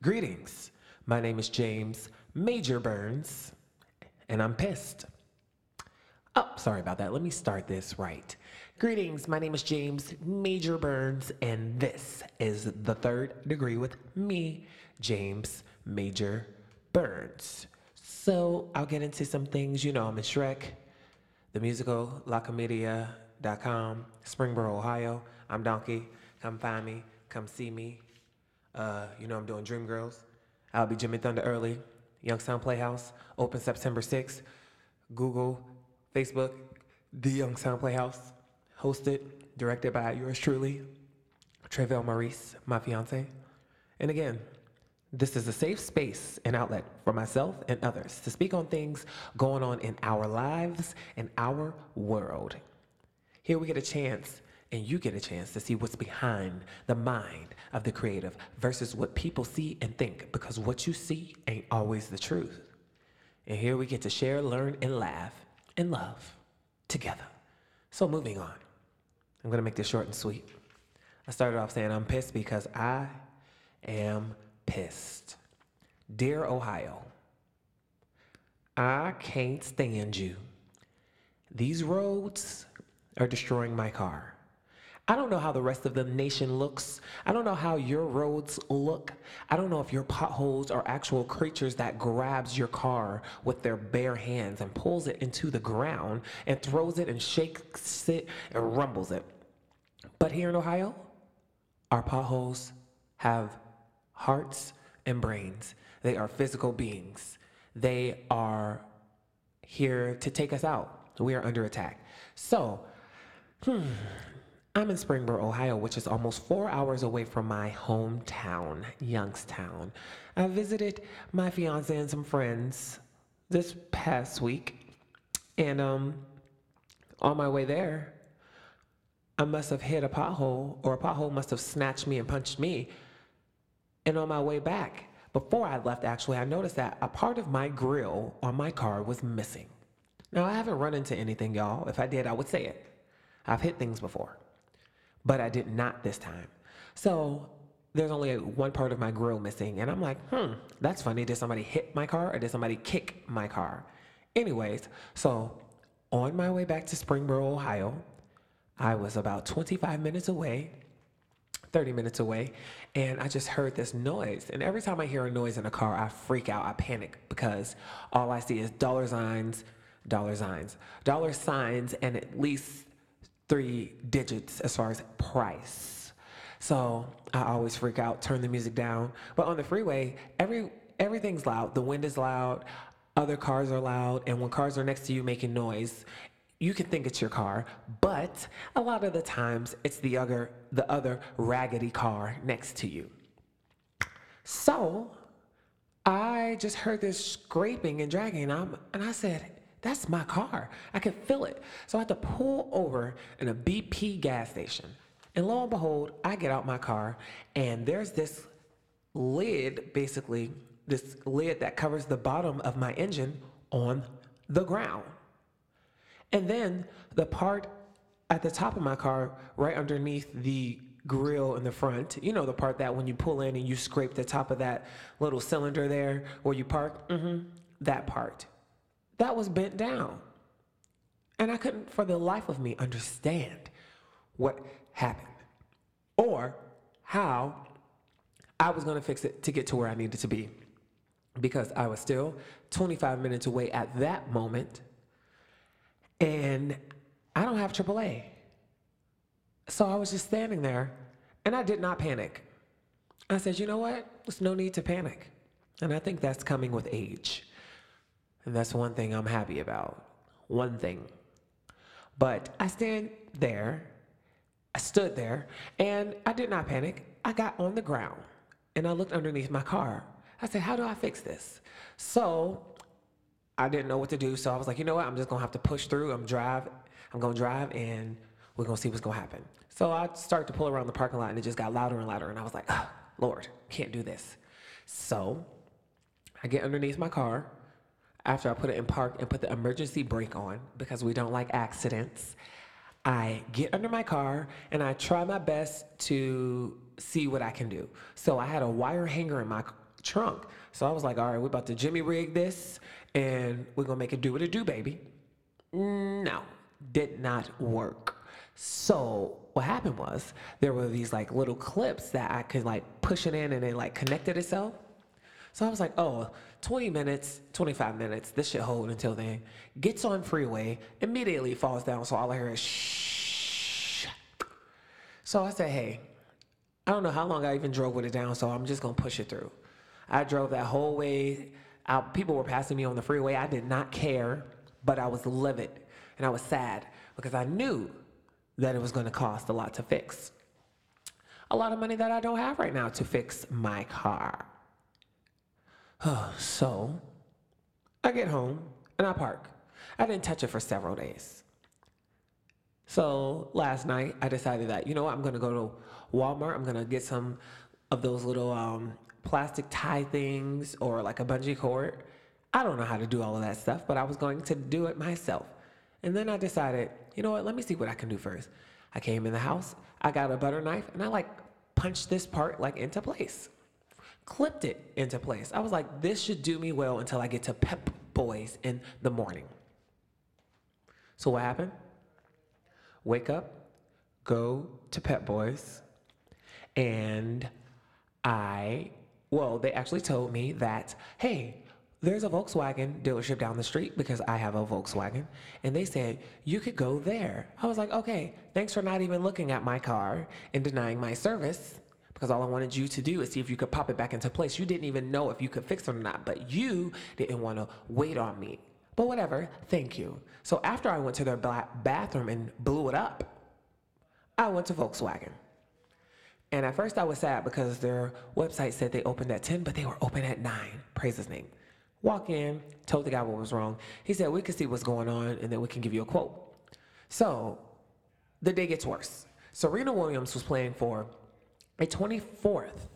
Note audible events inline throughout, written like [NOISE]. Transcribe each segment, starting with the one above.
Greetings. My name is James Major Burns, and I'm pissed. Oh, sorry about that. Let me start this right. Greetings. My name is James Major Burns, and this is the third degree with me, James Major Burns. So I'll get into some things. You know, I'm in Shrek, the musical, lacomedia.com, Springboro, Ohio. I'm Donkey. Come find me. Come see me. Uh, you know, I'm doing Dreamgirls. I'll be Jimmy Thunder early. Youngstown Playhouse, open September 6th. Google, Facebook, The Youngstown Playhouse, hosted, directed by yours truly, Trevelle Maurice, my fiance. And again, this is a safe space and outlet for myself and others to speak on things going on in our lives and our world. Here we get a chance, and you get a chance to see what's behind the mind of the creative versus what people see and think, because what you see ain't always the truth. And here we get to share, learn, and laugh and love together. So, moving on, I'm gonna make this short and sweet. I started off saying I'm pissed because I am pissed. Dear Ohio, I can't stand you. These roads are destroying my car. I don't know how the rest of the nation looks. I don't know how your roads look. I don't know if your potholes are actual creatures that grabs your car with their bare hands and pulls it into the ground and throws it and shakes it and rumbles it. But here in Ohio, our potholes have hearts and brains. They are physical beings. They are here to take us out. We are under attack. So, hmm, I'm in Springboro, Ohio, which is almost four hours away from my hometown, Youngstown. I visited my fiance and some friends this past week, and um, on my way there, I must have hit a pothole, or a pothole must have snatched me and punched me. And on my way back, before I left, actually, I noticed that a part of my grill on my car was missing. Now, I haven't run into anything, y'all. If I did, I would say it. I've hit things before but I did not this time. So there's only one part of my grill missing. And I'm like, hmm, that's funny. Did somebody hit my car or did somebody kick my car? Anyways, so on my way back to Springboro, Ohio, I was about 25 minutes away, 30 minutes away, and I just heard this noise. And every time I hear a noise in a car, I freak out, I panic because all I see is dollar signs, dollar signs, dollar signs, and at least three digits as far as price. So I always freak out, turn the music down. But on the freeway, every everything's loud. The wind is loud, other cars are loud, and when cars are next to you making noise, you can think it's your car, but a lot of the times it's the other the other raggedy car next to you. So I just heard this scraping and dragging, and, and I said, that's my car. I can feel it. So I had to pull over in a BP gas station. And lo and behold, I get out my car and there's this lid, basically, this lid that covers the bottom of my engine on the ground. And then the part at the top of my car, right underneath the grill in the front, you know, the part that when you pull in and you scrape the top of that little cylinder there where you park, mm-hmm, that part that was bent down. And I couldn't, for the life of me, understand what happened or how I was going to fix it to get to where I needed to be because I was still 25 minutes away at that moment and I don't have AAA. So I was just standing there and I did not panic. I said, you know what? There's no need to panic. And I think that's coming with age. And that's one thing I'm happy about. One thing. But I stand there, I stood there, and I did not panic. I got on the ground and I looked underneath my car. I said, How do I fix this? So I didn't know what to do. So I was like, You know what? I'm just going to have to push through. I'm drive. I'm going to drive and we're going to see what's going to happen. So I start to pull around the parking lot and it just got louder and louder. And I was like, oh, Lord, can't do this. So I get underneath my car after I put it in park and put the emergency brake on because we don't like accidents. I get under my car and I try my best to see what I can do. So I had a wire hanger in my trunk. So I was like, all right, we're about to Jimmy rig this and we're gonna make it do what it do, baby. No, did not work. So what happened was there were these like little clips that I could like push it in and it like connected itself. So I was like, oh, 20 minutes, 25 minutes, this shit hold until then. Gets on freeway, immediately falls down, so all I hear is shh. So I said, hey, I don't know how long I even drove with it down, so I'm just gonna push it through. I drove that whole way out. People were passing me on the freeway. I did not care, but I was livid and I was sad because I knew that it was gonna cost a lot to fix. A lot of money that I don't have right now to fix my car. [SIGHS] so I get home and I park. I didn't touch it for several days. So last night I decided that, you know what, I'm gonna go to Walmart. I'm gonna get some of those little um, plastic tie things or like a bungee cord. I don't know how to do all of that stuff, but I was going to do it myself. And then I decided, you know what, let me see what I can do first. I came in the house, I got a butter knife, and I like punched this part like into place clipped it into place. I was like, this should do me well until I get to Pep Boys in the morning. So what happened? Wake up, go to Pep Boys, and I, well, they actually told me that, hey, there's a Volkswagen dealership down the street because I have a Volkswagen. And they said, you could go there. I was like, okay, thanks for not even looking at my car and denying my service because all I wanted you to do is see if you could pop it back into place. You didn't even know if you could fix it or not, but you didn't want to wait on me. But whatever, thank you. So after I went to their bathroom and blew it up, I went to Volkswagen. And at first I was sad because their website said they opened at 10, but they were open at 9. Praise his name. Walk in, told the guy what was wrong. He said, We can see what's going on and then we can give you a quote. So the day gets worse. Serena Williams was playing for a 24th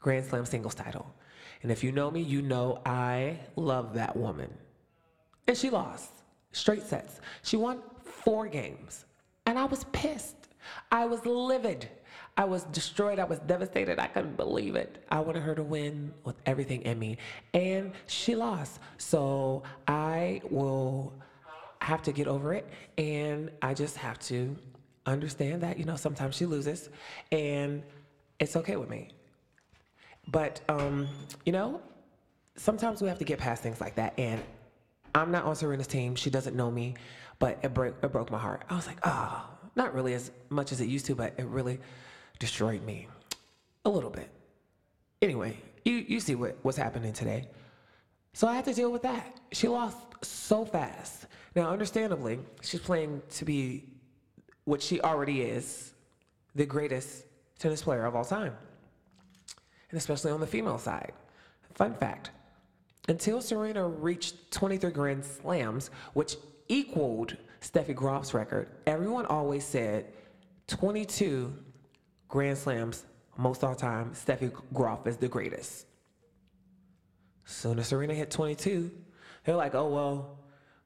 Grand Slam singles title. And if you know me, you know I love that woman. And she lost straight sets. She won four games. And I was pissed. I was livid. I was destroyed. I was devastated. I couldn't believe it. I wanted her to win with everything in me. And she lost. So I will have to get over it. And I just have to understand that, you know, sometimes she loses and it's okay with me. But, um, you know, sometimes we have to get past things like that. And I'm not on Serena's team. She doesn't know me, but it, broke it broke my heart. I was like, oh, not really as much as it used to, but it really destroyed me a little bit. Anyway, you, you see what, what's happening today. So I had to deal with that. She lost so fast. Now, understandably, she's playing to be which she already is, the greatest tennis player of all time. And especially on the female side. Fun fact until Serena reached 23 Grand Slams, which equaled Steffi Graf's record, everyone always said 22 Grand Slams most of all time, Steffi Graf is the greatest. Soon as Serena hit 22, they're like, oh, well,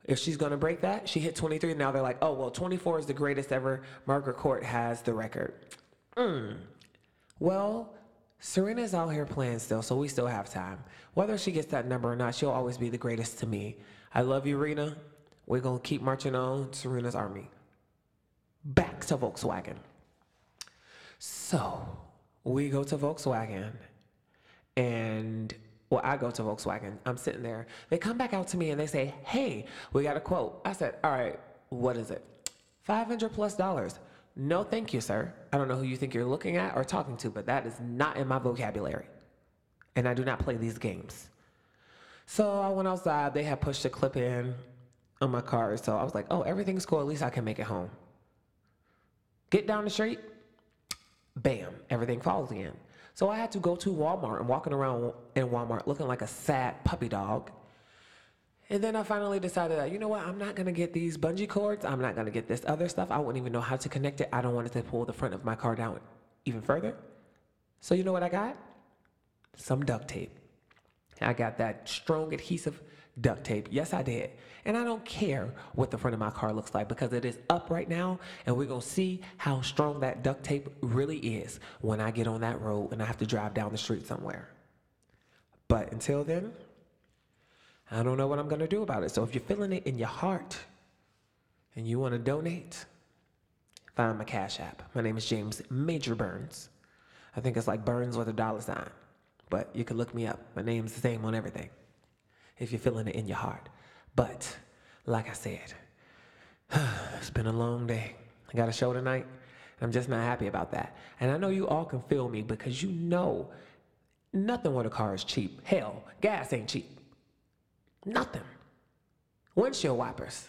if she's going to break that, she hit 23. Now they're like, oh, well, 24 is the greatest ever. Margaret Court has the record. Mm. Well, Serena's out here playing still, so we still have time. Whether she gets that number or not, she'll always be the greatest to me. I love you, Rena. We're going to keep marching on Serena's army. Back to Volkswagen. So we go to Volkswagen, and well, I go to Volkswagen. I'm sitting there. They come back out to me and they say, Hey, we got a quote. I said, All right, what is it? 500 plus dollars. No, thank you, sir. I don't know who you think you're looking at or talking to, but that is not in my vocabulary. And I do not play these games. So I went outside. They had pushed a clip in on my car. So I was like, oh, everything's cool. At least I can make it home. Get down the street. Bam, everything falls again. So I had to go to Walmart and walking around in Walmart looking like a sad puppy dog. And then I finally decided that, you know what, I'm not gonna get these bungee cords. I'm not gonna get this other stuff. I wouldn't even know how to connect it. I don't want it to pull the front of my car down even further. So you know what I got? Some duct tape. I got that strong adhesive duct tape. Yes, I did. And I don't care what the front of my car looks like because it is up right now. And we're going to see how strong that duct tape really is when I get on that road and I have to drive down the street somewhere. But until then, I don't know what I'm going to do about it. So if you're feeling it in your heart and you want to donate, find my Cash App. My name is James Major Burns. I think it's like Burns with a dollar sign, but you can look me up. My name's the same on everything if you're feeling it in your heart. But like I said, [SIGHS] it's been a long day. I got a show tonight. I'm just not happy about that. And I know you all can feel me because you know nothing with a car is cheap. Hell, gas ain't cheap. Nothing. Windshield wipers.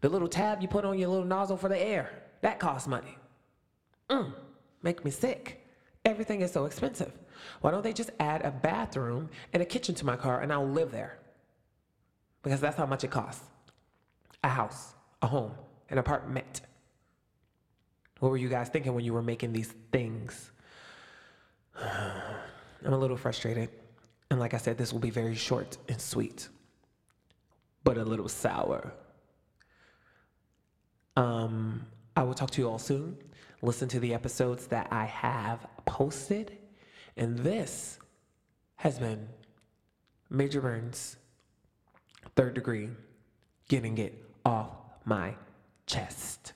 The little tab you put on your little nozzle for the air, that costs money. Mm, make me sick. Everything is so expensive. Why don't they just add a bathroom and a kitchen to my car and I'll live there? Because that's how much it costs. A house, a home, an apartment. What were you guys thinking when you were making these things? [SIGHS] I'm a little frustrated. And like I said, this will be very short and sweet, but a little sour. Um, I will talk to you all soon. Listen to the episodes that I have posted. And this has been Major Burns, third degree, getting it off my chest.